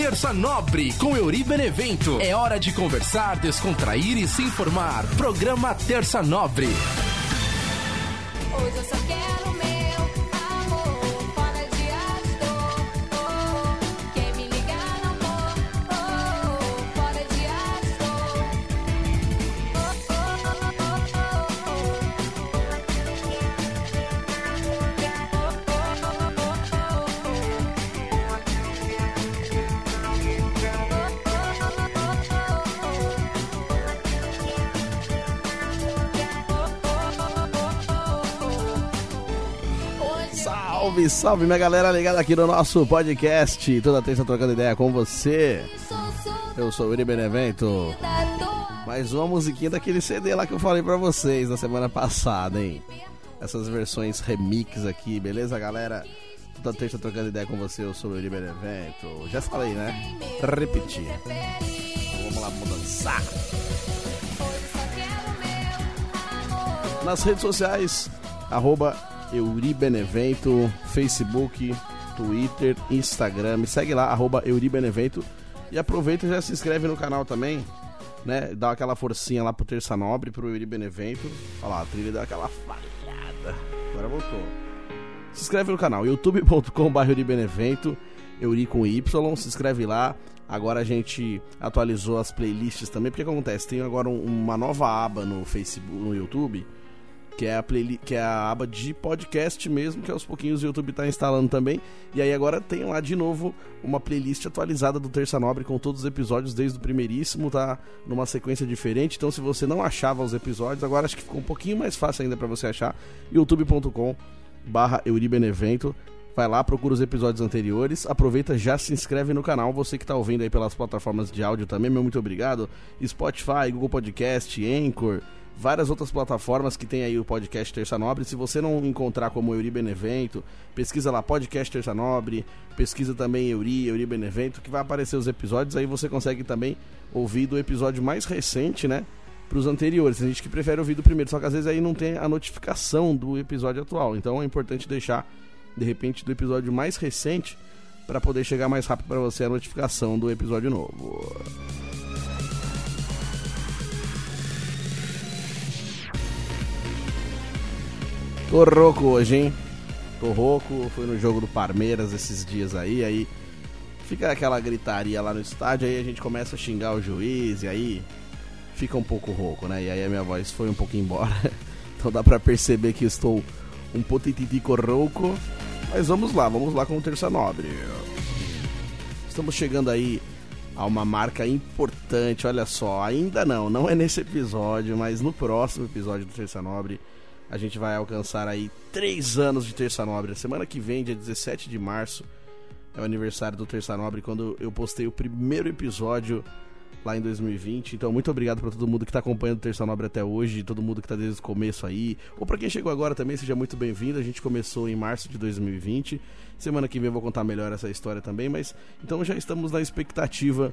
Terça Nobre com Euri Benevento. É hora de conversar, descontrair e se informar. Programa Terça Nobre. Hoje eu só Salve, minha galera ligada aqui no nosso podcast. Toda terça trocando ideia com você. Eu sou o Uri Benevento. Mais uma musiquinha daquele CD lá que eu falei pra vocês na semana passada, hein? Essas versões remix aqui, beleza, galera? Toda terça trocando ideia com você, eu sou o Uri Benevento. Já falei, né? Repetir. Vamos lá, vamos dançar. Nas redes sociais, arroba Euribenevento, Facebook, Twitter, Instagram. Me segue lá, arroba Euribenevento. E aproveita e já se inscreve no canal também, né? Dá aquela forcinha lá pro Terça Nobre, pro Euribenevento. Olha lá, a trilha deu aquela falhada. Agora voltou. Se inscreve no canal, youtube.com.br Euribenevento, Euri com Y, se inscreve lá. Agora a gente atualizou as playlists também, porque acontece? Tem agora um- uma nova aba no Facebook, no YouTube, que é a playlist, que é a aba de podcast mesmo, que aos pouquinhos o YouTube tá instalando também. E aí agora tem lá de novo uma playlist atualizada do Terça Nobre com todos os episódios desde o primeiríssimo, tá numa sequência diferente. Então se você não achava os episódios, agora acho que ficou um pouquinho mais fácil ainda para você achar. youtube.com barra Euribenevento. Vai lá, procura os episódios anteriores, aproveita, já se inscreve no canal. Você que tá ouvindo aí pelas plataformas de áudio também, meu muito obrigado. Spotify, Google Podcast, Anchor, várias outras plataformas que tem aí o podcast Terça Nobre. Se você não encontrar como Euri Benevento, pesquisa lá podcast Terça Nobre, pesquisa também Euri, Euri Benevento, que vai aparecer os episódios. Aí você consegue também ouvir do episódio mais recente, né? Para os anteriores. Tem gente que prefere ouvir do primeiro, só que às vezes aí não tem a notificação do episódio atual. Então é importante deixar, de repente, do episódio mais recente para poder chegar mais rápido para você a notificação do episódio novo. Tô rouco hoje, hein? Tô rouco, fui no jogo do Palmeiras esses dias aí, aí fica aquela gritaria lá no estádio, aí a gente começa a xingar o juiz, e aí fica um pouco rouco, né? E aí a minha voz foi um pouco embora. Então dá pra perceber que estou um potititico rouco. Mas vamos lá, vamos lá com o Terça Nobre. Estamos chegando aí a uma marca importante, olha só, ainda não, não é nesse episódio, mas no próximo episódio do Terça Nobre a gente vai alcançar aí três anos de Terça Nobre. Semana que vem, dia 17 de março, é o aniversário do Terça Nobre, quando eu postei o primeiro episódio lá em 2020. Então, muito obrigado para todo mundo que tá acompanhando o Terça Nobre até hoje, todo mundo que tá desde o começo aí. Ou para quem chegou agora também, seja muito bem-vindo. A gente começou em março de 2020. Semana que vem eu vou contar melhor essa história também, mas então já estamos na expectativa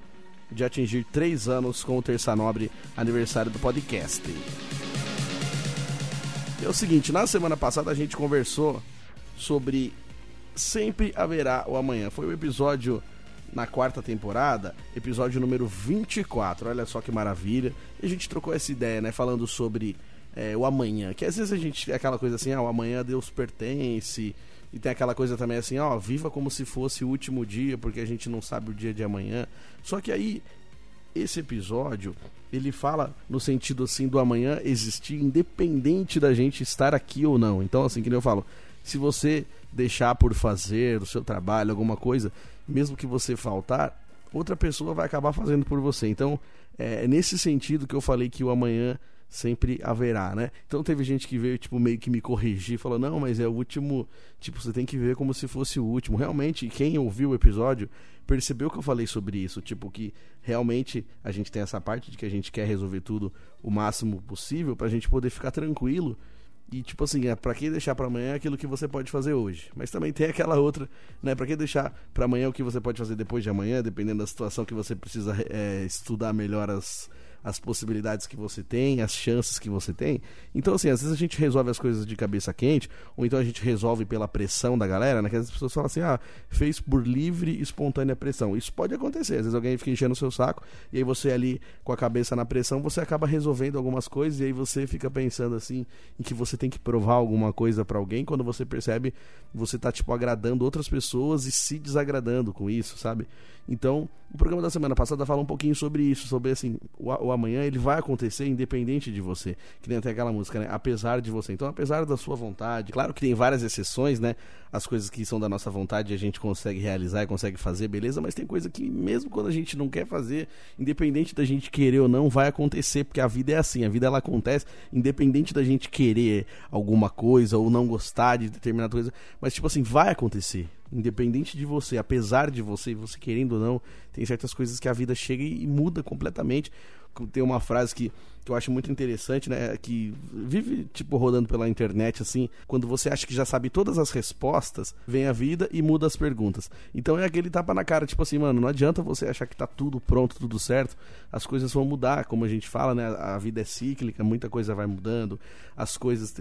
de atingir três anos com o Terça Nobre, aniversário do podcast. É o seguinte, na semana passada a gente conversou sobre Sempre Haverá o Amanhã. Foi o episódio na quarta temporada, episódio número 24. Olha só que maravilha. E a gente trocou essa ideia, né? Falando sobre é, o amanhã. Que às vezes a gente tem aquela coisa assim, ah, o amanhã Deus pertence. E tem aquela coisa também assim, ó, viva como se fosse o último dia, porque a gente não sabe o dia de amanhã. Só que aí, esse episódio, ele fala no sentido assim do amanhã existir independente da gente estar aqui ou não. Então, assim, que eu falo, se você deixar por fazer o seu trabalho, alguma coisa, mesmo que você faltar, outra pessoa vai acabar fazendo por você. Então, é nesse sentido que eu falei que o amanhã sempre haverá, né? Então teve gente que veio, tipo, meio que me corrigir, falou, não, mas é o último, tipo, você tem que ver como se fosse o último. Realmente, quem ouviu o episódio percebeu que eu falei sobre isso, tipo, que realmente a gente tem essa parte de que a gente quer resolver tudo o máximo possível pra gente poder ficar tranquilo e tipo assim, é para que deixar para amanhã aquilo que você pode fazer hoje. Mas também tem aquela outra, né? Para que deixar para amanhã o que você pode fazer depois de amanhã, dependendo da situação que você precisa é, estudar melhor as, as possibilidades que você tem, as chances que você tem. Então, assim, às vezes a gente resolve as coisas de cabeça quente, ou então a gente resolve pela pressão da galera, né? Que as pessoas falam assim, ah, fez por livre e espontânea pressão. Isso pode acontecer. Às vezes alguém fica enchendo o seu saco, e aí você ali com a cabeça na pressão, você acaba resolvendo algumas coisas, e aí você fica pensando assim, em que você tem que provar alguma coisa para alguém, quando você percebe, você tá, tipo, agradando outras pessoas e se desagradando com isso, sabe? Então, o programa da semana passada fala um pouquinho sobre isso, sobre assim, o, o amanhã ele vai acontecer independente de você. Que nem até aquela música, né? Apesar de você. Então, apesar da sua vontade, claro que tem várias exceções, né? As coisas que são da nossa vontade a gente consegue realizar e consegue fazer, beleza, mas tem coisa que mesmo quando a gente não quer fazer, independente da gente querer ou não, vai acontecer, porque a vida é assim, a vida ela acontece independente da gente querer alguma coisa ou não gostar de determinada coisa, mas tipo assim, vai acontecer. Independente de você, apesar de você, você querendo ou não, tem certas coisas que a vida chega e, muda completamente. Tem uma frase que, que eu acho muito interessante, né? Que vive, tipo, rodando pela internet, assim. Quando você acha que já sabe todas as respostas, vem a vida e muda as perguntas. Então é aquele tapa na cara, tipo assim, mano, não adianta você achar que tá tudo pronto, tudo certo. As coisas vão mudar, como a gente fala, né? A vida é cíclica, muita coisa vai mudando. As coisas.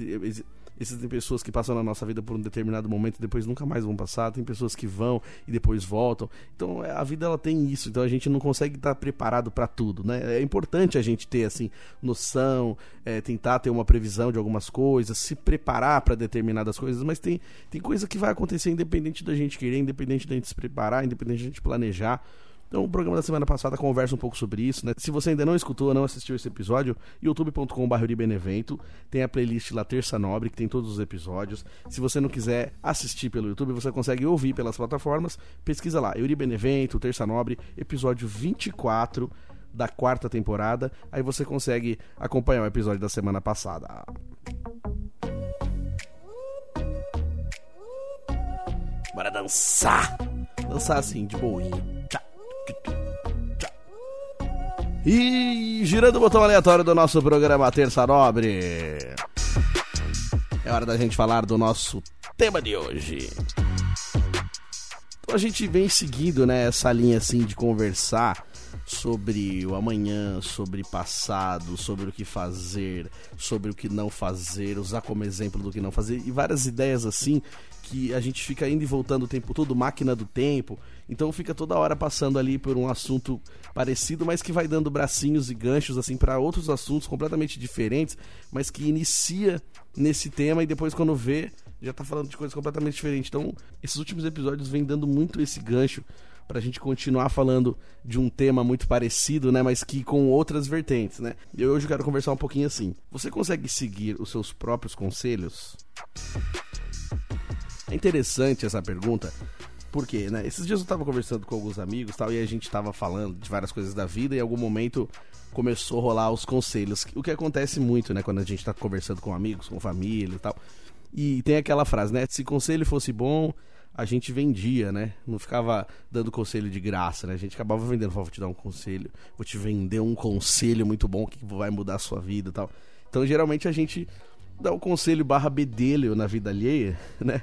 Existem pessoas que passam na nossa vida por um determinado momento e depois nunca mais vão passar. Tem pessoas que vão e depois voltam. Então é, a vida ela tem isso. Então a gente não consegue estar preparado para tudo, né? É importante a gente ter assim noção, é, tentar ter uma previsão de algumas coisas, se preparar para determinadas coisas. Mas tem tem coisa que vai acontecer independente da gente querer, independente da gente se preparar, independente da gente planejar. Então, o programa da semana passada conversa um pouco sobre isso, né? Se você ainda não escutou, não assistiu esse episódio, youtube.com.br Benevento, tem a playlist lá Terça Nobre, que tem todos os episódios. Se você não quiser assistir pelo YouTube, você consegue ouvir pelas plataformas. Pesquisa lá, Euri Benevento, Terça Nobre, episódio 24 da quarta temporada. Aí você consegue acompanhar o episódio da semana passada. Bora dançar! Dançar assim, de boinha. E girando o botão aleatório do nosso programa Terça Nobre. É hora da gente falar do nosso tema de hoje. Então a gente vem seguindo né, essa linha assim de conversar sobre o amanhã, sobre passado, sobre o que fazer, sobre o que não fazer, usar como exemplo do que não fazer e várias ideias assim que a gente fica indo e voltando o tempo todo, máquina do tempo. Então fica toda hora passando ali por um assunto parecido, mas que vai dando bracinhos e ganchos assim para outros assuntos completamente diferentes, mas que inicia nesse tema e depois quando vê já tá falando de coisas completamente diferentes. Então, esses últimos episódios vêm dando muito esse gancho pra gente continuar falando de um tema muito parecido, né, mas que com outras vertentes, né? Eu hoje quero conversar um pouquinho assim. Você consegue seguir os seus próprios conselhos? É interessante essa pergunta, porque, né, esses dias eu tava conversando com alguns amigos, tal, e a gente tava falando de várias coisas da vida e em algum momento começou a rolar os conselhos. O que acontece muito, né, quando a gente tá conversando com amigos, com família e tal. E tem aquela frase, né? Se conselho fosse bom, a gente vendia, né? Não ficava dando conselho de graça, né? A gente acabava vendendo, vou te dar um conselho, vou te vender um conselho muito bom que vai mudar a sua vida e tal. Então, geralmente, a gente dá o conselho barra bedelho na vida alheia, né?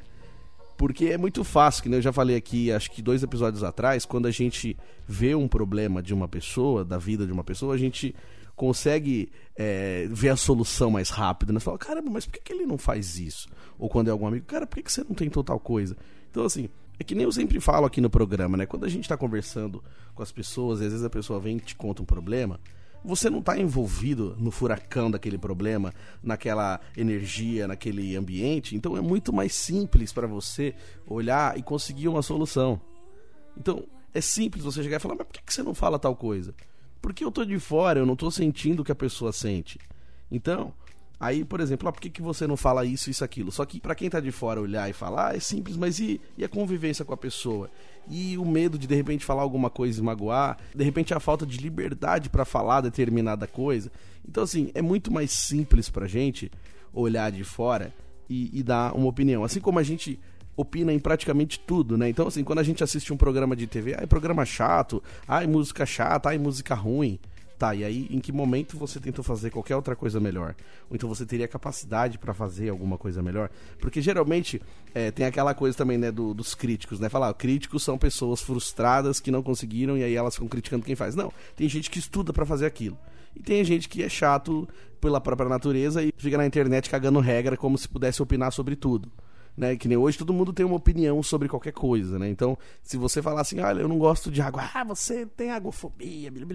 Porque é muito fácil, que nem eu já falei aqui, acho que dois episódios atrás, quando a gente vê um problema de uma pessoa, da vida de uma pessoa, a gente consegue é, ver a solução mais rápido, né? Você fala, caramba, mas por que, ele não faz isso? Ou quando é algum amigo, cara, por que, você não tentou tal coisa? Então, assim, é que nem eu sempre falo aqui no programa, né? Quando a gente tá conversando com as pessoas, às vezes a pessoa vem e te conta um problema, você não tá envolvido no furacão daquele problema, naquela energia, naquele ambiente, então é muito mais simples para você olhar e conseguir uma solução. Então, é simples você chegar e falar, mas por que, você não fala tal coisa? Porque eu tô de fora, eu não tô sentindo o que a pessoa sente. Então, aí, por exemplo, ah, por que, que você não fala isso, isso, aquilo? Só que para quem tá de fora olhar e falar, ah, é simples, mas e, e a convivência com a pessoa? E o medo de de repente falar alguma coisa e magoar? De repente a falta de liberdade para falar determinada coisa? Então, assim, é muito mais simples pra gente olhar de fora e, e dar uma opinião. Assim como a gente opina em praticamente tudo, né? Então, assim, quando a gente assiste um programa de TV, ai, programa chato, ai, música chata, ai, música ruim, Tá, e aí em que momento você tentou fazer qualquer outra coisa melhor? Ou então você teria capacidade pra fazer alguma coisa melhor? Porque geralmente é, tem aquela coisa também, né, do- dos críticos, né? Falar, ó, críticos são pessoas frustradas que não conseguiram e aí elas ficam criticando quem faz. Não, tem gente que estuda pra fazer aquilo. E tem gente que é chato pela própria natureza e fica na internet cagando regra como se pudesse opinar sobre tudo. Né? Que nem hoje todo mundo tem uma opinião sobre qualquer coisa, né? Então, se você falar assim, olha, eu não gosto de água, ah, você tem agofobia, blá.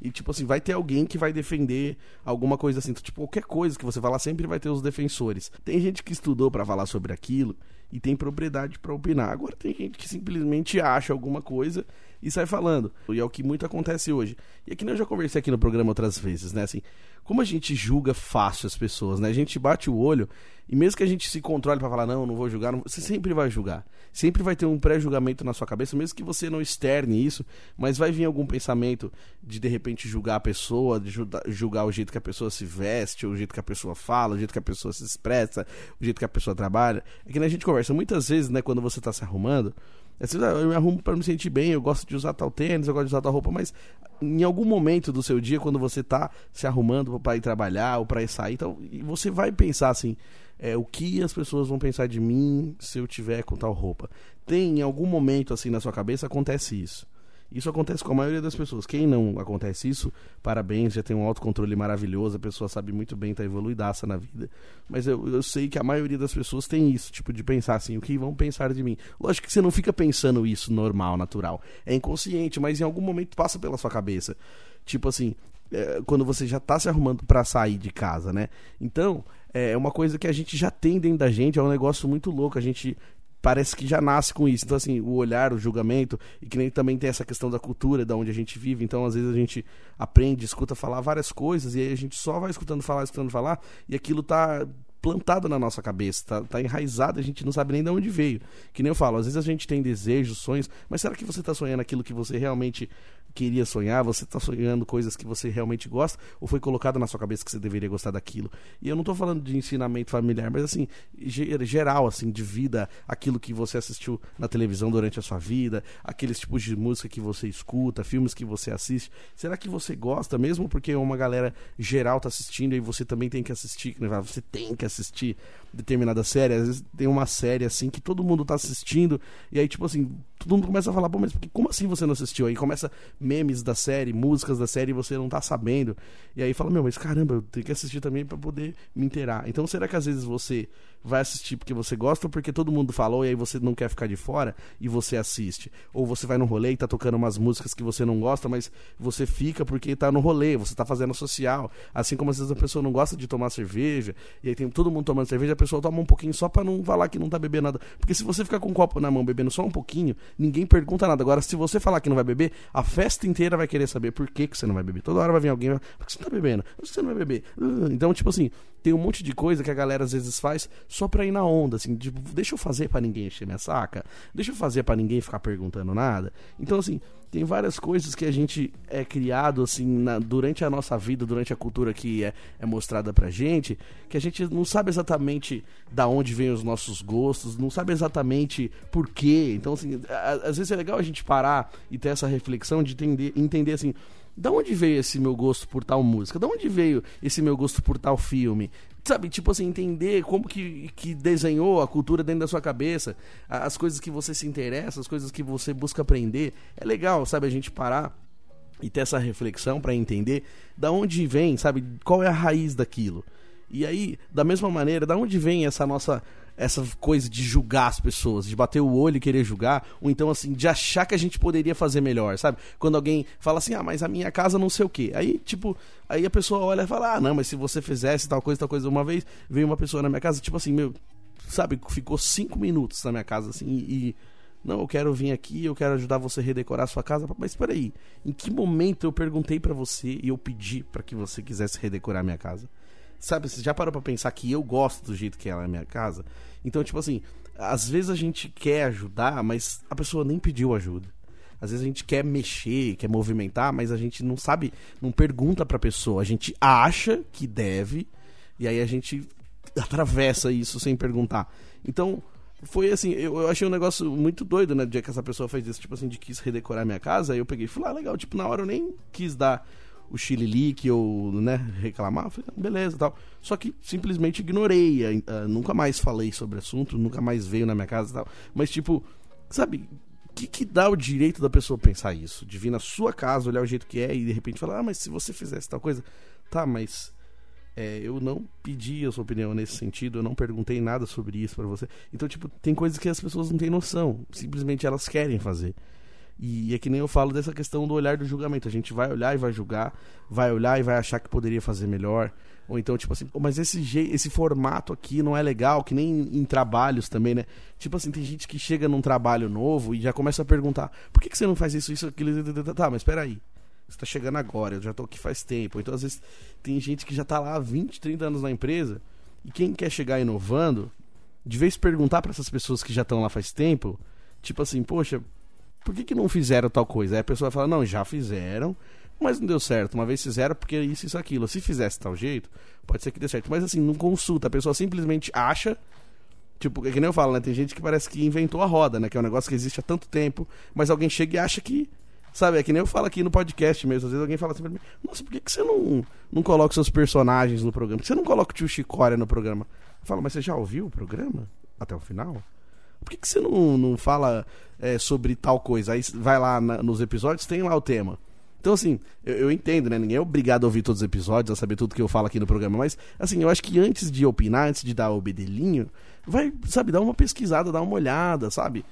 e tipo assim, vai ter alguém que vai defender alguma coisa assim. Então, tipo, qualquer coisa que você falar sempre vai ter os defensores. Tem gente que estudou pra falar sobre aquilo e tem propriedade pra opinar. Agora tem gente que simplesmente acha alguma coisa e sai falando. E é o que muito acontece hoje. E aqui eu já conversei aqui no programa outras vezes, né? Assim, como a gente julga fácil as pessoas, né? A gente bate o olho e mesmo que a gente se controle pra falar, não, não vou julgar, não- você sempre vai julgar. Sempre vai ter um pré-julgamento na sua cabeça, mesmo que você não externe isso, mas vai vir algum pensamento de de repente julgar a pessoa, de julga- julgar o jeito que a pessoa se veste, o jeito que a pessoa fala, o jeito que a pessoa se expressa, o jeito que a pessoa trabalha. É que nem a gente conversa muitas vezes, né, quando você tá se arrumando, às vezes, ah, eu me arrumo pra me sentir bem, eu gosto de usar tal tênis, eu gosto de usar tal roupa, mas em algum momento do seu dia, quando você tá se arrumando pra ir trabalhar ou pra ir sair, então, você vai pensar assim, é, o que as pessoas vão pensar de mim se eu tiver com tal roupa. Tem em algum momento assim na sua cabeça acontece isso. Isso acontece com a maioria das pessoas. Quem não acontece isso, parabéns, já tem um autocontrole maravilhoso, a pessoa sabe muito bem, tá evoluidaça na vida. Mas eu, eu sei que a maioria das pessoas tem isso, tipo, de pensar assim, o que vão pensar de mim? Lógico que você não fica pensando isso normal, natural. É inconsciente, mas em algum momento passa pela sua cabeça. Tipo assim, é, quando você já tá se arrumando pra sair de casa, né? Então, é uma coisa que a gente já tem dentro da gente, é um negócio muito louco. A gente parece que já nasce com isso. Então, assim, o olhar, o julgamento, e que nem também tem essa questão da cultura, da onde a gente vive. Então, às vezes a gente aprende, escuta falar várias coisas, e aí a gente só vai escutando falar, escutando falar, e aquilo tá plantado na nossa cabeça, tá, tá enraizado, a gente não sabe nem de onde veio. Que nem eu falo, às vezes a gente tem desejos, sonhos, mas será que você tá sonhando aquilo que você realmente queria sonhar? Você tá sonhando coisas que você realmente gosta? Ou foi colocado na sua cabeça que você deveria gostar daquilo? E eu não tô falando de ensinamento familiar, mas assim, ge- geral, assim, de vida, aquilo que você assistiu na televisão durante a sua vida, aqueles tipos de música que você escuta, filmes que você assiste. Será que você gosta mesmo porque uma galera geral tá assistindo e você também tem que assistir? né? Você tem que assistir determinada série. Às vezes tem uma série assim que todo mundo tá assistindo e aí, tipo assim, todo mundo começa a falar, pô, mas como assim você não assistiu? Aí começa memes da série, músicas da série e você não tá sabendo. E aí fala, meu, mas caramba, eu tenho que assistir também pra poder me inteirar. Então será que às vezes você vai assistir porque você gosta ou porque todo mundo falou e aí você não quer ficar de fora e você assiste? Ou você vai no rolê e tá tocando umas músicas que você não gosta, mas você fica porque tá no rolê, você tá fazendo social. Assim como às vezes a pessoa não gosta de tomar cerveja, e aí tem todo mundo tomando cerveja, a pessoa toma um pouquinho só pra não falar que não tá bebendo nada. Porque se você ficar com um copo na mão bebendo só um pouquinho, ninguém pergunta nada. Agora, se você falar que não vai beber, a festa inteira vai querer saber por que, que você não vai beber. Toda hora vai vir alguém, por que você não tá bebendo? Por que você não vai beber? Então, tipo assim, tem um monte de coisa que a galera às vezes faz só pra ir na onda, assim, tipo, deixa eu fazer pra ninguém encher minha saca, deixa eu fazer pra ninguém ficar perguntando nada. Então, assim, tem várias coisas que a gente é criado, assim, na- durante a nossa vida, durante a cultura que é, é mostrada pra gente, que a gente não sabe exatamente da onde vêm os nossos gostos, não sabe exatamente por quê. Então, assim, a- às vezes é legal a gente parar e ter essa reflexão de entender, entender assim, da onde veio esse meu gosto por tal música? Da onde veio esse meu gosto por tal filme? Sabe, tipo assim, entender como que, que desenhou a cultura dentro da sua cabeça, as coisas que você se interessa, as coisas que você busca aprender. É legal, sabe, a gente parar e ter essa reflexão pra entender da onde vem, sabe, qual é a raiz daquilo. E aí, da mesma maneira, da onde vem essa nossa essa coisa de julgar as pessoas, de bater o olho e querer julgar, ou então assim, de achar que a gente poderia fazer melhor, sabe? Quando alguém fala assim: "Ah, mas a minha casa não sei o quê". Aí, tipo, aí a pessoa olha e fala: "Ah, não, mas se você fizesse tal coisa, tal coisa uma vez, veio uma pessoa na minha casa, tipo assim, meu, sabe, ficou cinco minutos na minha casa assim e, não, eu quero vir aqui, eu quero ajudar você a redecorar a sua casa. Mas peraí, em que momento eu perguntei pra você e eu pedi pra que você quisesse redecorar a minha casa? Sabe, você já parou pra pensar que eu gosto do jeito que ela é a minha casa? Então, tipo assim, às vezes a gente quer ajudar, mas a pessoa nem pediu ajuda. Às vezes a gente quer mexer, quer movimentar, mas a gente não sabe, não pergunta pra pessoa. A gente acha que deve, e aí a gente atravessa isso sem perguntar. Então, foi assim, eu, eu achei um negócio muito doido, né? Do dia que essa pessoa fez isso, tipo assim, de quis redecorar minha casa, aí eu peguei e falei, ah, legal, tipo, na hora eu nem quis dar o chililique ou, né, reclamar, falei, "Ah, beleza tal. Só que simplesmente ignorei, ah, nunca mais falei sobre o assunto, nunca mais veio na minha casa e tal. Mas, tipo, sabe, o que, que dá o direito da pessoa pensar isso? De vir na sua casa, olhar o jeito que é e de repente falar, ah, mas se você fizesse tal coisa, tá, mas é, eu não pedi a sua opinião nesse sentido, eu não perguntei nada sobre isso pra você. Então, tipo, tem coisas que as pessoas não têm noção, simplesmente elas querem fazer. E é que nem eu falo dessa questão do olhar do julgamento. A gente vai olhar e vai julgar, vai olhar e vai achar que poderia fazer melhor. Ou então, tipo assim, "Pô, mas esse, je- esse formato aqui não é legal, que nem em, trabalhos também, né? Tipo assim, tem gente que chega num trabalho novo e já começa a perguntar: por que, que você não faz isso, isso, aquilo? Tá, mas peraí. Você tá chegando agora, eu já tô aqui faz tempo. Então, às vezes, tem gente que já tá lá há 20, 30 anos na empresa. E quem quer chegar inovando, de vez perguntar pra essas pessoas que já estão lá faz tempo, tipo assim, poxa, por que, que não fizeram tal coisa? Aí a pessoa fala, não, já fizeram, mas não deu certo. Uma vez fizeram porque isso, isso, aquilo. Se fizesse tal jeito, pode ser que dê certo. Mas assim, não consulta. A pessoa simplesmente acha. Tipo, é que nem eu falo, né? Tem gente que parece que inventou a roda, né? Que é um negócio que existe há tanto tempo, mas alguém chega e acha que. Sabe, é que nem eu falo aqui no podcast mesmo. Às vezes alguém fala assim pra mim: Nossa, por que, que você não, não coloca seus personagens no programa? Por que você não coloca o tio Chicória no programa? Eu falo, mas você já ouviu o programa? Até o final? Por que, que você não, não fala é, sobre tal coisa? Aí vai lá na- nos episódios, tem lá o tema. Então, assim, eu, eu entendo, né? Ninguém é obrigado a ouvir todos os episódios, a saber tudo que eu falo aqui no programa. Mas, assim, eu acho que antes de opinar, antes de dar o bedelinho, vai, sabe, dar uma pesquisada, dar uma olhada, sabe?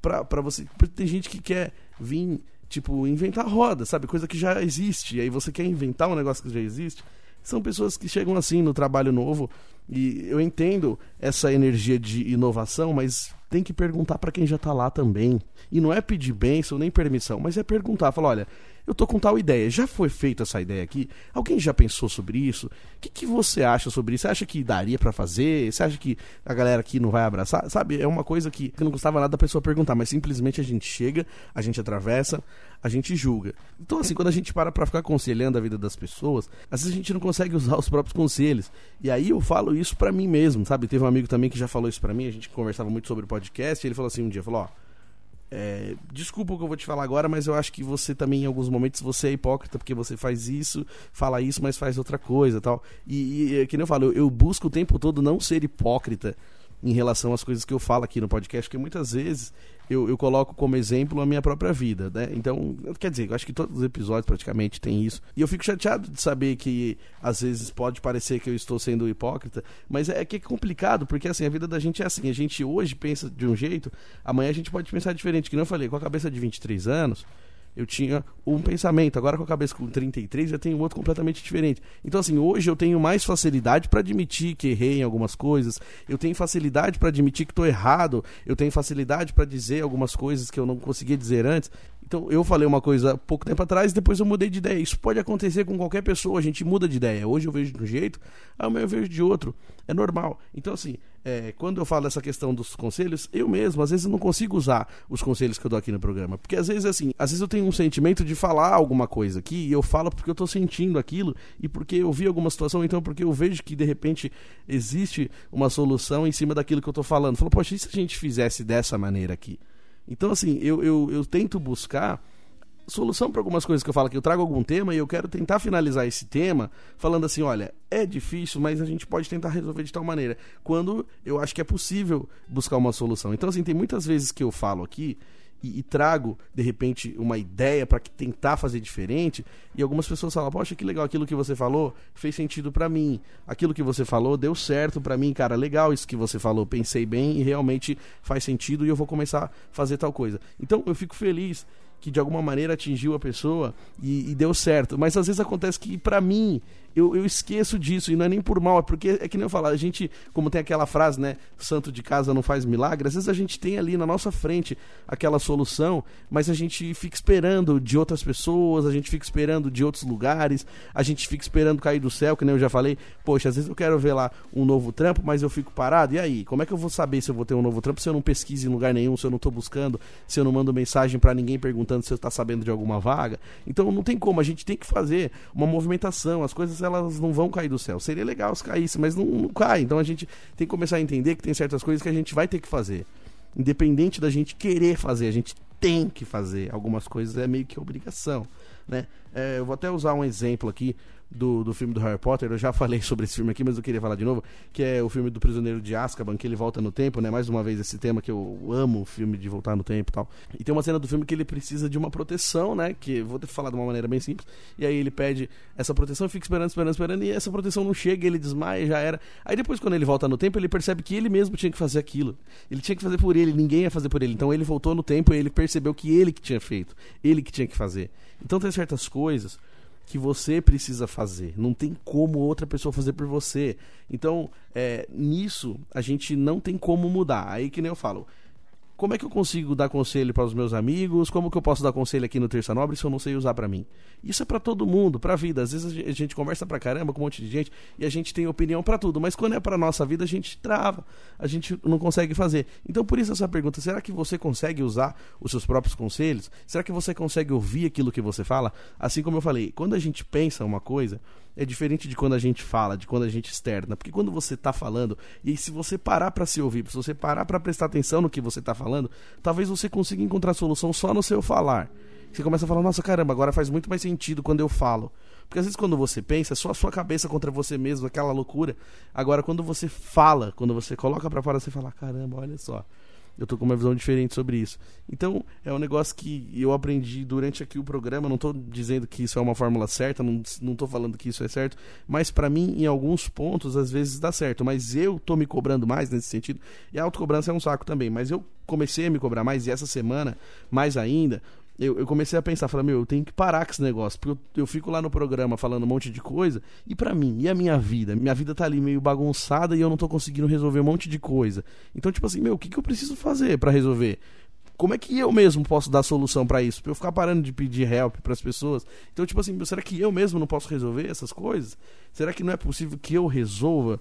Pra, pra você. porque Tem gente que quer vir, tipo, inventar roda, sabe? Coisa que já existe. E aí você quer inventar um negócio que já existe. São pessoas que chegam assim no trabalho novo. E eu entendo essa energia de inovação, mas tem que perguntar pra quem já tá lá também. E não é pedir bênção nem permissão, mas é perguntar, falar, olha, eu tô com tal ideia, já foi feita essa ideia aqui? Alguém já pensou sobre isso? O que, que você acha sobre isso? Você acha que daria pra fazer? Você acha que a galera aqui não vai abraçar? Sabe, é uma coisa que, não custava nada a pessoa perguntar, mas simplesmente a gente chega, a gente atravessa, a gente julga. Então, assim, quando a gente para pra ficar aconselhando a vida das pessoas, às vezes a gente não consegue usar os próprios conselhos. E aí eu falo isso pra mim mesmo, sabe? Teve um amigo também que já falou isso pra mim, a gente conversava muito sobre podcast, e ele falou assim um dia, falou, ó, é, desculpa o que eu vou te falar agora, mas eu acho que você também, em alguns momentos, você é hipócrita, porque você faz isso, fala isso, mas faz outra coisa tal. E, e é que nem eu falo, eu, eu busco o tempo todo não ser hipócrita em relação às coisas que eu falo aqui no podcast, porque muitas vezes eu, eu coloco como exemplo a minha própria vida, né? Então, quer dizer, eu acho que todos os episódios praticamente tem isso. E eu fico chateado de saber que às vezes pode parecer que eu estou sendo hipócrita, mas é que é complicado, porque assim, a vida da gente é assim, a gente hoje pensa de um jeito, amanhã a gente pode pensar diferente, que nem eu falei, com a cabeça de 23 anos, eu tinha um pensamento, agora com a cabeça com 33 eu tenho outro completamente diferente. Então assim, hoje eu tenho mais facilidade para admitir que errei em algumas coisas, eu tenho facilidade para admitir que estou errado, eu tenho facilidade para dizer algumas coisas que eu não conseguia dizer antes. Então eu falei uma coisa pouco tempo atrás, depois eu mudei de ideia. Isso pode acontecer com qualquer pessoa, a gente muda de ideia. Hoje eu vejo de um jeito, amanhã eu vejo de outro. É normal. Então assim, é, quando eu falo essa questão dos conselhos, eu mesmo, às vezes, não consigo usar os conselhos que eu dou aqui no programa. Porque às vezes, assim, às vezes eu tenho um sentimento de falar alguma coisa aqui e eu falo porque eu tô sentindo aquilo e porque eu vi alguma situação, então porque eu vejo que de repente existe uma solução em cima daquilo que eu tô falando. Falo, poxa, e se a gente fizesse dessa maneira aqui? Então, assim, eu, eu, eu tento buscar solução para algumas coisas que eu falo que eu trago algum tema e eu quero tentar finalizar esse tema falando assim, olha, é difícil, mas a gente pode tentar resolver de tal maneira, quando eu acho que é possível buscar uma solução. Então assim, tem muitas vezes que eu falo aqui e, e trago de repente uma ideia para tentar fazer diferente e algumas pessoas falam, poxa, que legal aquilo que você falou fez sentido para mim. Aquilo que você falou deu certo para mim, cara, legal isso que você falou, pensei bem e realmente faz sentido e eu vou começar a fazer tal coisa. Então eu fico feliz que de alguma maneira atingiu a pessoa e, e deu certo. Mas às vezes acontece que, pra mim, eu, eu esqueço disso, e não é nem por mal, é porque é que nem eu falo, a gente, como tem aquela frase, né? Santo de casa não faz milagre, às vezes a gente tem ali na nossa frente aquela solução, mas a gente fica esperando de outras pessoas, a gente fica esperando de outros lugares, a gente fica esperando cair do céu, que nem eu já falei, poxa, às vezes eu quero ver lá um novo trampo, mas eu fico parado, e aí? Como é que eu vou saber se eu vou ter um novo trampo se eu não pesquiso em lugar nenhum, se eu não tô buscando, se eu não mando mensagem pra ninguém perguntando se eu tá sabendo de alguma vaga? Então não tem como, a gente tem que fazer uma movimentação, as coisas elas não vão cair do céu. Seria legal se caísse, mas não, não cai. Então a gente tem que começar a entender que tem certas coisas que a gente vai ter que fazer. Independente da gente querer fazer, a gente tem que fazer. Algumas coisas é meio que obrigação, né? É, eu vou até usar um exemplo aqui do, do filme do Harry Potter. Eu já falei sobre esse filme aqui, mas eu queria falar de novo, que é o filme do Prisioneiro de Azkaban, que ele volta no tempo, né? Mais uma vez esse tema que eu amo, o filme de voltar no tempo e tal. E tem uma cena do filme que ele precisa de uma proteção, né? Que vou te falar de uma maneira bem simples. E aí ele pede essa proteção, fica esperando, esperando, esperando, e essa proteção não chega, ele desmaia, já era. Aí depois, quando ele volta no tempo, ele percebe que ele mesmo tinha que fazer aquilo. Ele tinha que fazer por ele, ninguém ia fazer por ele. Então ele voltou no tempo e ele percebeu que ele que tinha feito, ele que tinha que fazer. Então tem certas coisas que você precisa fazer. Não tem como outra pessoa fazer por você. Então, é, nisso, a gente não tem como mudar. Aí que nem eu falo. Como é que eu consigo dar conselho para os meus amigos? Como que eu posso dar conselho aqui no Terça Nobre se eu não sei usar para mim? Isso é para todo mundo, para a vida. Às vezes a gente conversa pra caramba com um monte de gente e a gente tem opinião para tudo, mas quando é para nossa vida a gente trava, a gente não consegue fazer. Então por isso essa pergunta, será que você consegue usar os seus próprios conselhos? Será que você consegue ouvir aquilo que você fala? Assim como eu falei, quando a gente pensa uma coisa, é diferente de quando a gente fala, de quando a gente externa. Porque quando você tá falando, e se você parar para se ouvir, se você parar para prestar atenção no que você tá falando, talvez você consiga encontrar solução só no seu falar. Você começa a falar, nossa caramba, agora faz muito mais sentido quando eu falo. Porque às vezes quando você pensa, é só a sua cabeça contra você mesmo, aquela loucura. Agora quando você fala, quando você coloca para fora, você fala, caramba, olha só eu tô com uma visão diferente sobre isso. Então, é um negócio que eu aprendi durante aqui o programa, não tô dizendo que isso é uma fórmula certa, não, não tô falando que isso é certo, mas para mim, em alguns pontos, às vezes dá certo, mas eu tô me cobrando mais nesse sentido, e a autocobrança é um saco também, mas eu comecei a me cobrar mais, e essa semana, mais ainda, eu, eu comecei a pensar, falei, meu, eu tenho que parar com esse negócio, porque eu, eu fico lá no programa falando um monte de coisa, e pra mim, e a minha vida? Minha vida tá ali meio bagunçada e eu não tô conseguindo resolver um monte de coisa. Então, tipo assim, meu, o que, que eu preciso fazer para resolver? Como é que eu mesmo posso dar solução para isso? Pra eu ficar parando de pedir help para as pessoas. Então, tipo assim, será que eu mesmo não posso resolver essas coisas? Será que não é possível que eu resolva?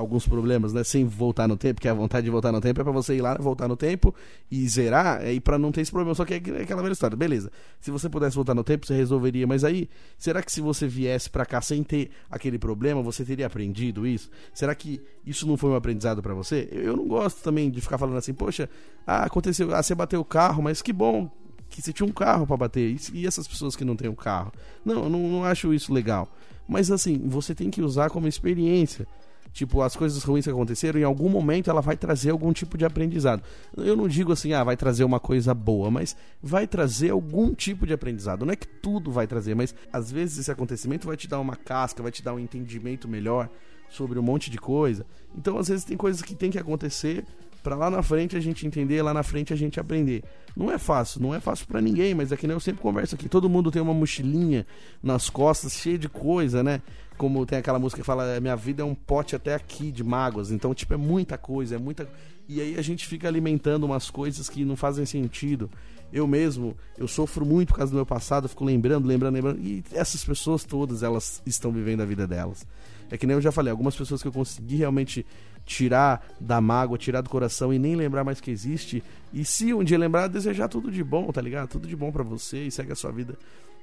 Alguns problemas, né? Sem voltar no tempo, porque a vontade de voltar no tempo é para você ir lá, voltar no tempo e zerar, é, e para não ter esse problema. Só que é aquela velha história, beleza. Se você pudesse voltar no tempo, você resolveria, mas aí, será que se você viesse para cá sem ter aquele problema, você teria aprendido isso? Será que isso não foi um aprendizado para você? Eu, eu não gosto também de ficar falando assim, poxa, ah, aconteceu, ah, você bateu o carro, mas que bom que você tinha um carro para bater. E, essas pessoas que não têm um carro? Não, eu não, não acho isso legal. Mas assim, você tem que usar como experiência. Tipo, as coisas ruins que aconteceram, em algum momento ela vai trazer algum tipo de aprendizado. Eu não digo assim, ah, vai trazer uma coisa boa, mas vai trazer algum tipo de aprendizado. Não é que tudo vai trazer, mas às vezes esse acontecimento vai te dar uma casca, vai te dar um entendimento melhor sobre um monte de coisa. Então, às vezes tem coisas que tem que acontecer para lá na frente a gente entender, lá na frente a gente aprender. Não é fácil, não é fácil para ninguém, mas é que nem eu sempre converso aqui. Todo mundo tem uma mochilinha nas costas cheia de coisa, né? Como tem aquela música que fala, minha vida é um pote até aqui de mágoas. Então, tipo, é muita coisa, é muita. E aí a gente fica alimentando umas coisas que não fazem sentido. Eu mesmo, eu sofro muito por causa do meu passado, fico lembrando, lembrando, lembrando. E essas pessoas todas, elas estão vivendo a vida delas. É que nem eu já falei, algumas pessoas que eu consegui realmente tirar da mágoa, tirar do coração e nem lembrar mais que existe. E se um dia lembrar, desejar tudo de bom, tá ligado? Tudo de bom para você e segue a sua vida,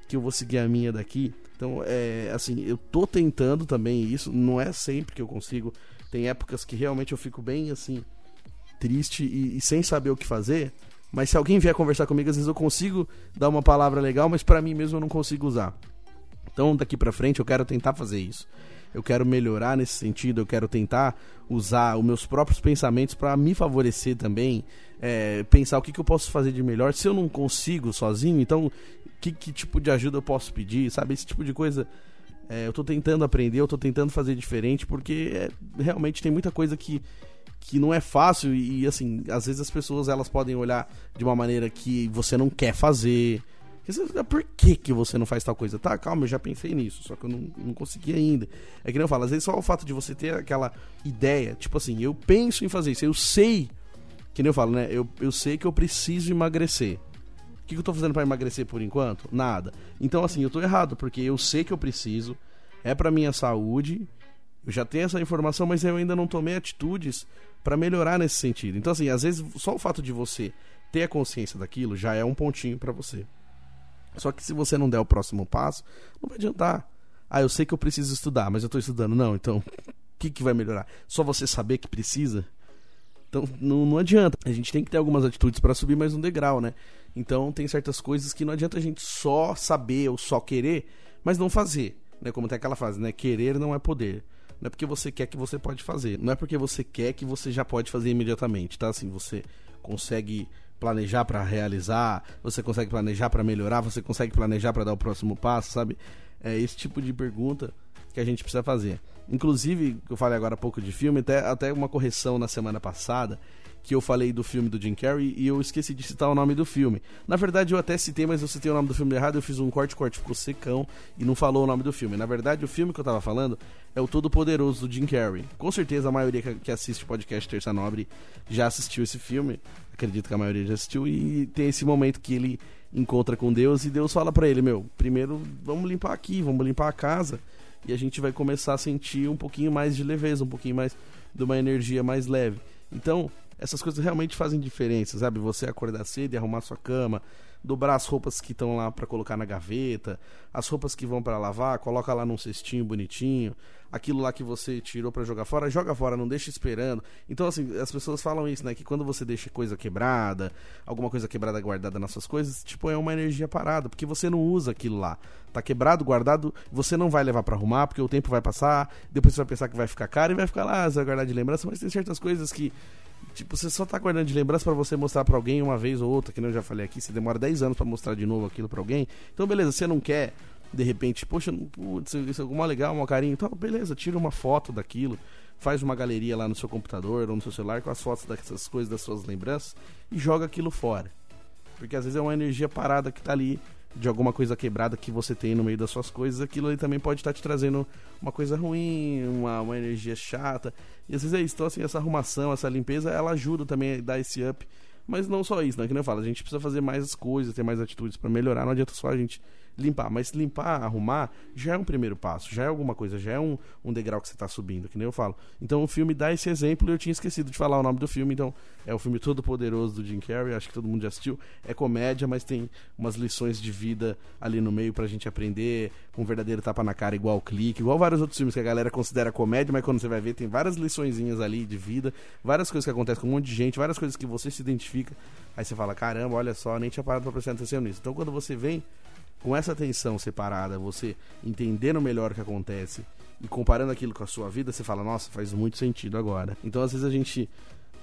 que eu vou seguir a minha daqui. Então, é assim, eu tô tentando também isso, não é sempre que eu consigo. Tem épocas que realmente eu fico bem assim, triste e, e sem saber o que fazer. Mas se alguém vier conversar comigo, às vezes eu consigo dar uma palavra legal, mas para mim mesmo eu não consigo usar. Então, daqui para frente eu quero tentar fazer isso eu quero melhorar nesse sentido, eu quero tentar usar os meus próprios pensamentos para me favorecer também, é, pensar o que, que eu posso fazer de melhor. Se eu não consigo sozinho, então que, que tipo de ajuda eu posso pedir, sabe? Esse tipo de coisa. É, eu estou tentando aprender, eu estou tentando fazer diferente, porque é, realmente tem muita coisa que, que não é fácil e, assim, às vezes as pessoas elas podem olhar de uma maneira que você não quer fazer, por que, que você não faz tal coisa? Tá, calma, eu já pensei nisso, só que eu não, não consegui ainda. É que nem eu falo, às vezes só o fato de você ter aquela ideia, tipo assim, eu penso em fazer isso, eu sei, que nem eu falo, né? Eu, eu sei que eu preciso emagrecer. O que, que eu tô fazendo para emagrecer por enquanto? Nada. Então, assim, eu tô errado, porque eu sei que eu preciso, é pra minha saúde, eu já tenho essa informação, mas eu ainda não tomei atitudes para melhorar nesse sentido. Então, assim, às vezes só o fato de você ter a consciência daquilo já é um pontinho para você. Só que se você não der o próximo passo, não vai adiantar. Ah, eu sei que eu preciso estudar, mas eu estou estudando. Não, então, o que, que vai melhorar? Só você saber que precisa? Então não, não adianta. A gente tem que ter algumas atitudes para subir mais um degrau, né? Então tem certas coisas que não adianta a gente só saber ou só querer, mas não fazer. Né? Como tem aquela frase, né? Querer não é poder. Não é porque você quer que você pode fazer. Não é porque você quer que você já pode fazer imediatamente, tá? Assim, você consegue planejar para realizar, você consegue planejar para melhorar, você consegue planejar para dar o próximo passo, sabe? É esse tipo de pergunta que a gente precisa fazer. Inclusive, eu falei agora há pouco de filme, até, até uma correção na semana passada, que eu falei do filme do Jim Carrey e eu esqueci de citar o nome do filme. Na verdade, eu até citei, mas eu citei o nome do filme errado, eu fiz um corte-corte, ficou secão e não falou o nome do filme. Na verdade, o filme que eu tava falando é o Todo Poderoso do Jim Carrey. Com certeza a maioria que- assiste o podcast Terça Nobre já assistiu esse filme. Acredito que a maioria já assistiu e tem esse momento que ele encontra com Deus e Deus fala pra ele, meu, primeiro vamos limpar aqui, vamos limpar a casa e a gente vai começar a sentir um pouquinho mais de leveza, um pouquinho mais de uma energia mais leve. Então, essas coisas realmente fazem diferença, sabe? Você acordar cedo e arrumar sua cama, dobrar as roupas que estão lá pra colocar na gaveta, as roupas que vão pra lavar, coloca lá num cestinho bonitinho, aquilo lá que você tirou pra jogar fora, joga fora, não deixa esperando. Então, assim, as pessoas falam isso, né? Que quando você deixa coisa quebrada, alguma coisa quebrada guardada nas suas coisas, tipo, é uma energia parada, porque você não usa aquilo lá. Tá quebrado, guardado, você não vai levar pra arrumar, porque o tempo vai passar, depois você vai pensar que vai ficar caro e vai ficar lá, você vai guardar de lembrança, mas tem certas coisas que Tipo, você só tá guardando de lembrança pra você mostrar pra alguém uma vez ou outra, que nem eu já falei aqui, você demora 10 anos pra mostrar de novo aquilo pra alguém. Então, beleza, você não quer, de repente, poxa, putz, isso é mó legal, mó carinho, então, beleza, tira uma foto daquilo, faz uma galeria lá no seu computador ou no seu celular com as fotos dessas coisas, das suas lembranças e joga aquilo fora. Porque às vezes é uma energia parada que tá ali, de alguma coisa quebrada que você tem no meio das suas coisas, aquilo ali também pode estar te trazendo uma coisa ruim, uma, uma energia chata. E às vezes é isso. Então, assim, essa arrumação, essa limpeza, ela ajuda também a dar esse up. Mas não só isso, né? Que nem eu falo, a gente precisa fazer mais coisas, ter mais atitudes pra melhorar. Não adianta só a gente limpar. Mas limpar, arrumar, já é um primeiro passo, já é alguma coisa, já é um, um degrau que você tá subindo, que nem eu falo. Então o filme dá esse exemplo e eu tinha esquecido de falar o nome do filme. Então é o filme Todo Poderoso do Jim Carrey, acho que todo mundo já assistiu. É comédia, mas tem umas lições de vida ali no meio pra gente aprender. Um verdadeiro tapa na cara igual o clique, igual vários outros filmes que a galera considera comédia, mas quando você vai ver, tem várias liçõezinhas ali de vida, várias coisas que acontecem com um monte de gente, várias coisas que você se identifica. Aí você fala, caramba, olha só, nem tinha parado pra prestar atenção nisso. Então quando você vem com essa atenção separada, você entendendo melhor o que acontece e comparando aquilo com a sua vida, você fala, nossa, faz muito sentido agora. Então às vezes a gente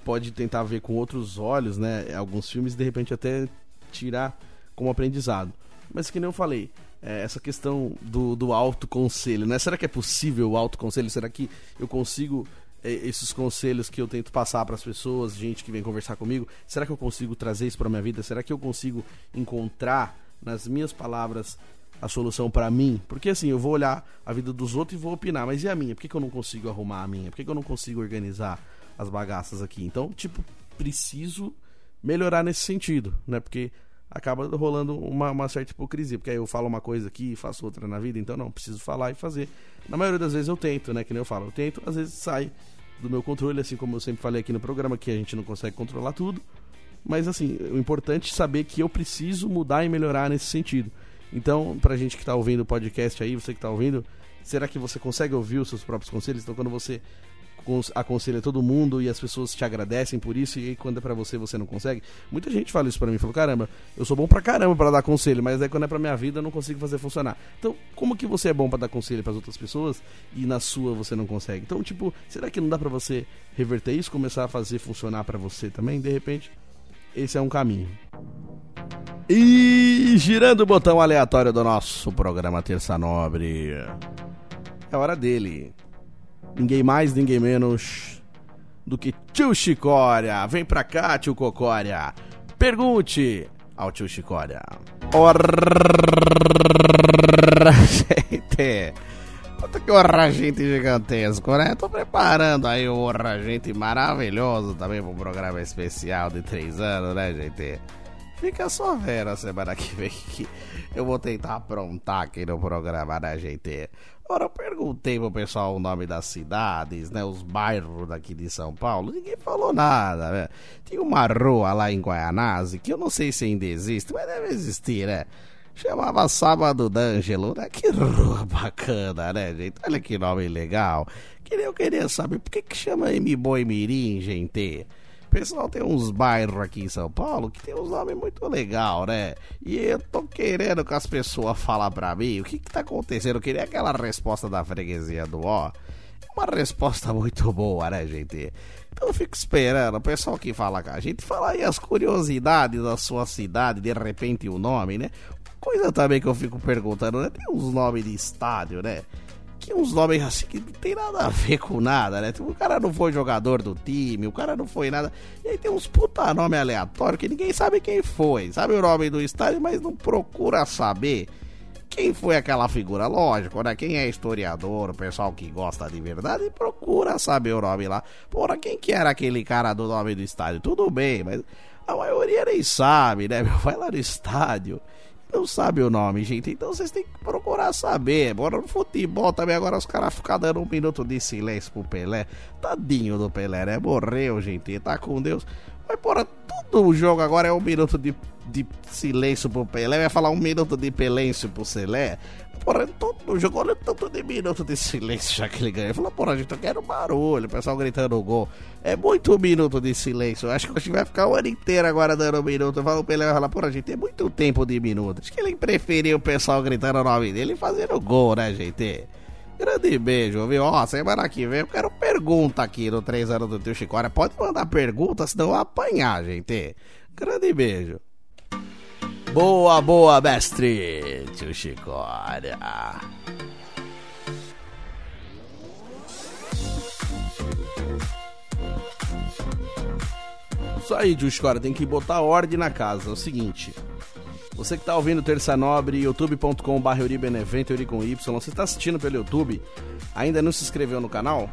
pode tentar ver com outros olhos, né, alguns filmes e de repente até tirar como aprendizado. Mas que nem eu falei, é, essa questão do, do autoconselho, né? Será que é possível o autoconselho? Será que eu consigo é, esses conselhos que eu tento passar para as pessoas, gente que vem conversar comigo, será que eu consigo trazer isso para minha vida? Será que eu consigo encontrar nas minhas palavras a solução para mim? Porque assim, eu vou olhar a vida dos outros e vou opinar, mas e a minha? Por que, que eu não consigo arrumar a minha? Por que, que eu não consigo organizar as bagaças aqui? Então, tipo, preciso melhorar nesse sentido, né? Porque acaba rolando uma, uma certa hipocrisia, porque aí eu falo uma coisa aqui e faço outra na vida, então não, preciso falar e fazer. Na maioria das vezes eu tento, né? Que nem eu falo, eu tento, às vezes sai do meu controle, assim como eu sempre falei aqui no programa, que a gente não consegue controlar tudo. Mas assim, o importante é saber que eu preciso mudar e melhorar nesse sentido. Então, pra gente que tá ouvindo o podcast aí, você que tá ouvindo, será que você consegue ouvir os seus próprios conselhos? Então, quando você cons- aconselha todo mundo e as pessoas te agradecem por isso, e quando é pra você, você não consegue. Muita gente fala isso pra mim, falou, caramba, eu sou bom pra caramba pra dar conselho, mas aí quando é pra minha vida eu não consigo fazer funcionar. Então, como que você é bom pra dar conselho pras outras pessoas e na sua você não consegue? Então, tipo, será que não dá pra você reverter isso, começar a fazer funcionar pra você também, de repente? Esse é um caminho. E girando o botão aleatório do nosso programa Terça Nobre. É hora dele. Ninguém mais, ninguém menos do que tio Chicória. Vem pra cá, tio Cocória. Pergunte ao tio Chicória. Ora, gente. Puta que orra gente gigantesco, né? Tô preparando aí um orra gente maravilhoso também pro programa especial de três anos, né, gente? Fica só vendo a semana que vem que eu vou tentar aprontar aqui no programa, né, gente? Ora, eu perguntei pro pessoal o nome das cidades, né? Os bairros daqui de São Paulo. Ninguém falou nada, né? Tinha uma rua lá em Guaianazes, que eu não sei se ainda existe, mas deve existir, né? Chamava Sábado d'Ângelo, né? Que rua bacana, né, gente? Olha que nome legal. Eu queria saber por que, que chama M-Boi Mirim, gente? pessoal tem uns bairros aqui em São Paulo que tem uns nomes muito legal, né? E eu tô querendo que as pessoas falem pra mim o que que tá acontecendo. Eu queria aquela resposta da freguesia do ó. Uma resposta muito boa, né, gente? Então eu fico esperando o pessoal que fala com a gente falar aí as curiosidades da sua cidade, de repente o nome, né? Coisa também que eu fico perguntando, né? Tem uns nomes de estádio, né? Que uns nomes assim que não tem nada a ver com nada, né? Tipo, o cara não foi jogador do time, o cara não foi nada. E aí tem uns puta nome aleatório que ninguém sabe quem foi. Sabe o nome do estádio, mas não procura saber quem foi aquela figura. Lógico, né? Quem é historiador, o pessoal que gosta de verdade, procura saber o nome lá. Porra, quem que era aquele cara do nome do estádio? Tudo bem, mas a maioria nem sabe, né? Vai lá no estádio não sabe o nome, gente. Então vocês têm que procurar saber. Bora no futebol também. Agora os caras ficam dando um minuto de silêncio pro Pelé. Tadinho do Pelé, né? Morreu, gente. Tá com Deus. Mas, porra, todo o jogo agora é um minuto de, de silêncio pro Pelé. Vai falar um minuto de pelêncio pro Celé. Porra, todo o jogo, olha tanto de minuto de silêncio já que ele ganha. Ele falou, porra, gente, eu quero barulho. O pessoal gritando o gol. É muito minuto de silêncio. Eu acho que a gente vai ficar o ano inteiro agora dando um minuto. Fala, o Pelé vai falar, porra, gente, tem muito tempo de minuto. Acho que ele preferiu o pessoal gritando o nome dele e fazendo gol, né, gente? Grande beijo, viu? Ó, semana que vem eu quero pergunta aqui no 3 anos do Tio Chicória. Pode mandar pergunta, senão eu vou apanhar, gente. Grande beijo. Boa, boa, mestre. Tio Chicória. Isso aí, Tio Chicória, tem que botar ordem na casa. É o seguinte. Você que tá ouvindo Terça Nobre, youtube.com.br Euribenevento, Euri com Y. Você tá assistindo pelo YouTube, ainda não se inscreveu no canal?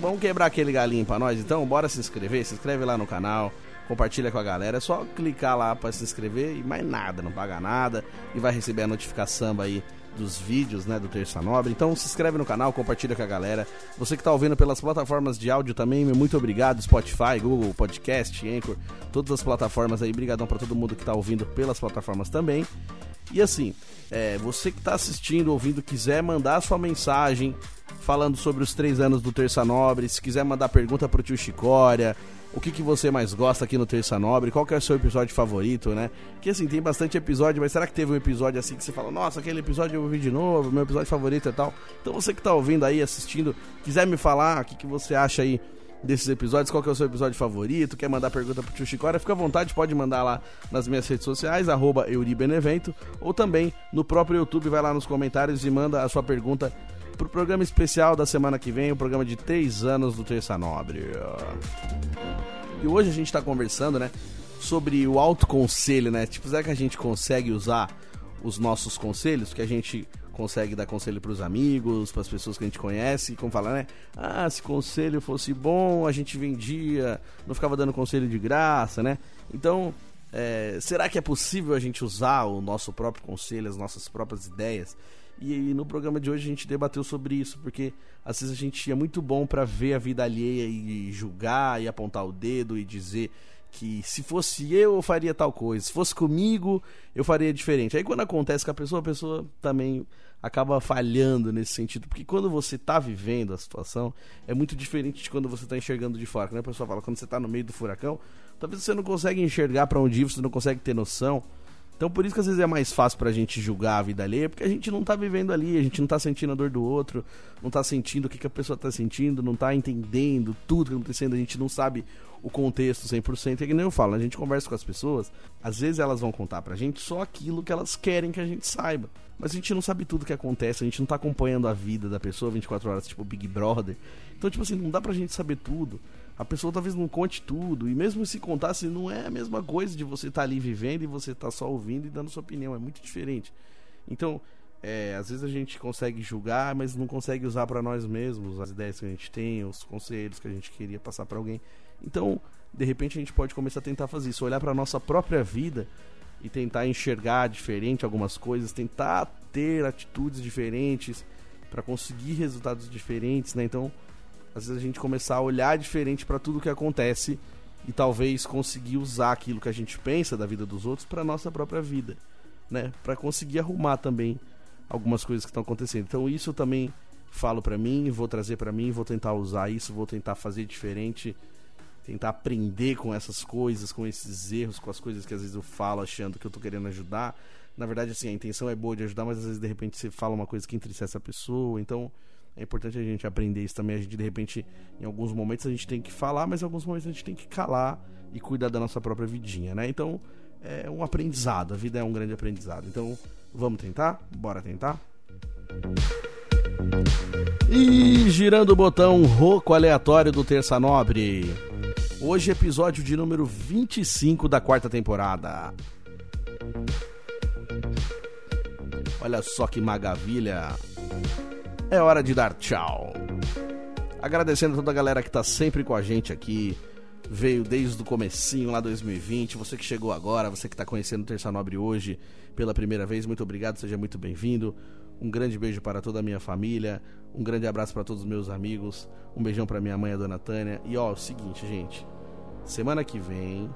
Vamos quebrar aquele galinho pra nós, então? Bora se inscrever? Se inscreve lá no canal, compartilha com a galera. É só clicar lá pra se inscrever e mais nada, não paga nada. E vai receber a notificação aí dos vídeos, né, do Terça Nobre. Então se inscreve no canal, compartilha com a galera. Você que tá ouvindo pelas plataformas de áudio também, muito obrigado, Spotify, Google Podcast, Anchor, todas as plataformas aí. Brigadão para todo mundo que tá ouvindo pelas plataformas também. E assim, é, você que tá assistindo, ouvindo, quiser mandar sua mensagem falando sobre os três anos do Terça Nobre, se quiser mandar pergunta pro tio Chicória, o que, que você mais gosta aqui no Terça Nobre, qual que é o seu episódio favorito, né? Que assim, tem bastante episódio, mas será que teve um episódio assim que você fala, nossa, aquele episódio eu ouvi de novo, meu episódio favorito e tal? Então você que tá ouvindo aí, assistindo, quiser me falar o que, que você acha aí desses episódios, qual que é o seu episódio favorito, quer mandar pergunta pro tio Chicória, fica à vontade, pode mandar lá nas minhas redes sociais, arroba Euribenevento, ou também no próprio YouTube, vai lá nos comentários e manda a sua pergunta pro programa especial da semana que vem, o programa de 3 anos do Terça Nobre. E hoje a gente tá conversando, né, sobre o autoconselho, né? Tipo, será que a gente consegue usar os nossos conselhos, que a gente consegue dar conselho pros amigos, pras pessoas que a gente conhece, como fala, né? Ah, se conselho fosse bom, a gente vendia, não ficava dando conselho de graça, né? Então, é, será que é possível a gente usar o nosso próprio conselho, as nossas próprias ideias? E, no programa de hoje a gente debateu sobre isso, porque às vezes a gente é muito bom para ver a vida alheia e julgar e apontar o dedo e dizer que se fosse eu, eu faria tal coisa. Se fosse comigo, eu faria diferente. Aí quando acontece com a pessoa, a pessoa também acaba falhando nesse sentido. Porque quando você tá vivendo a situação, é muito diferente de quando você tá enxergando de fora. Quando a pessoa fala, quando você tá no meio do furacão, talvez você não consegue enxergar para onde ir, você não consegue ter noção. Então por isso que às vezes é mais fácil pra gente julgar a vida alheia, porque a gente não tá vivendo ali, a gente não tá sentindo a dor do outro, não tá sentindo o que, que a pessoa tá sentindo, não tá entendendo tudo que tá acontecendo, a gente não sabe o contexto 100%. É que nem eu falo, a gente conversa com as pessoas, às vezes elas vão contar pra gente só aquilo que elas querem que a gente saiba. Mas a gente não sabe tudo que acontece, a gente não tá acompanhando a vida da pessoa 24 horas, tipo Big Brother. Então, tipo assim, não dá pra gente saber tudo. A pessoa talvez não conte tudo. E mesmo se contasse, não é a mesma coisa de você estar tá ali vivendo e você tá só ouvindo e dando sua opinião. É muito diferente. Então, é, às vezes a gente consegue julgar, mas não consegue usar para nós mesmos as ideias que a gente tem, os conselhos que a gente queria passar para alguém. Então, de repente a gente pode começar a tentar fazer isso, olhar para nossa própria vida e tentar enxergar diferente algumas coisas, tentar ter atitudes diferentes para conseguir resultados diferentes, né? Então, às vezes a gente começar a olhar diferente para tudo que acontece e talvez conseguir usar aquilo que a gente pensa da vida dos outros para nossa própria vida, né? Para conseguir arrumar também algumas coisas que estão acontecendo. Então isso eu também falo para mim, vou trazer para mim, vou tentar usar isso, vou tentar fazer diferente tentar aprender com essas coisas, com esses erros, com as coisas que às vezes eu falo achando que eu tô querendo ajudar. Na verdade, assim, a intenção é boa de ajudar, mas às vezes de repente você fala uma coisa que entristece a pessoa, então é importante a gente aprender isso também. A gente, de repente, em alguns momentos a gente tem que falar, mas em alguns momentos a gente tem que calar e cuidar da nossa própria vidinha, né? Então, é um aprendizado. A vida é um grande aprendizado. Então, vamos tentar? Bora tentar? E girando o botão roco aleatório do Terça Nobre. Hoje, episódio de número 25 da quarta temporada. Olha só que maravilha. É hora de dar tchau. Agradecendo a toda a galera que tá sempre com a gente aqui. Veio desde o comecinho lá 2020. Você que chegou agora, você que tá conhecendo o Terça Nobre hoje pela primeira vez, muito obrigado, seja muito bem-vindo. Um grande beijo para toda a minha família. Um grande abraço para todos os meus amigos. Um beijão para minha mãe, a dona Tânia. E ó, é o seguinte, gente. Semana que vem,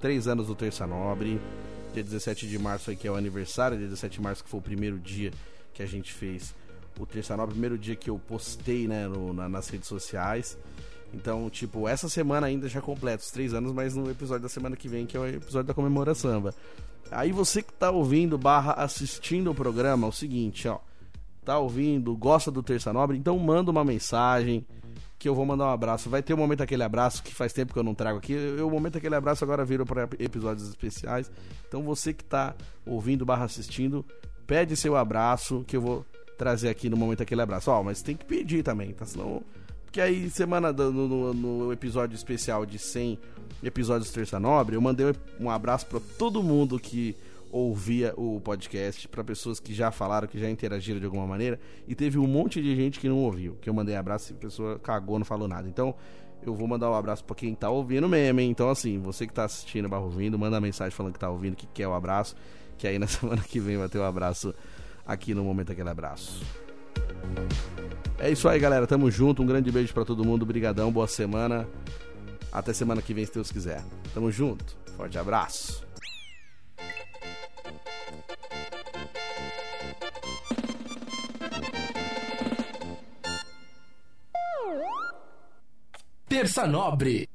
três anos do Terça Nobre. Dia 17 de março aí que é o aniversário, dia 17 de março que foi o primeiro dia que a gente fez o Terça Nobre, primeiro dia que eu postei, né, no- na- nas redes sociais. Então, tipo, essa semana ainda já completa os três anos, mas no episódio da semana que vem, que é o episódio da comemoração. Aí você que tá ouvindo barra assistindo o programa, é o seguinte, ó. Tá ouvindo, gosta do Terça Nobre, então manda uma mensagem que eu vou mandar um abraço. Vai ter o momento aquele abraço que faz tempo que eu não trago aqui. O momento aquele abraço agora virou para episódios especiais. Então você que tá ouvindo barra assistindo, pede seu abraço que eu vou trazer aqui no momento aquele abraço. Ó, mas tem que pedir também, tá? Senão porque aí, semana no, no- no episódio especial de 100 episódios Terça Nobre, eu mandei um abraço pra todo mundo que ouvia o podcast, pra pessoas que já falaram, que já interagiram de alguma maneira, e teve um monte de gente que não ouviu, que eu mandei abraço e a pessoa cagou, não falou nada. Então, eu vou mandar um abraço pra quem tá ouvindo mesmo, hein? Então, assim, você que tá assistindo, barra ouvindo, manda mensagem falando que tá ouvindo, que quer o abraço, que aí na semana que vem vai ter o abraço aqui no Momento Aquele Abraço. É isso aí, galera. Tamo junto. Um grande beijo pra todo mundo. Brigadão, boa semana. Até semana que vem, se Deus quiser. Tamo junto. Forte abraço. Terça Nobre.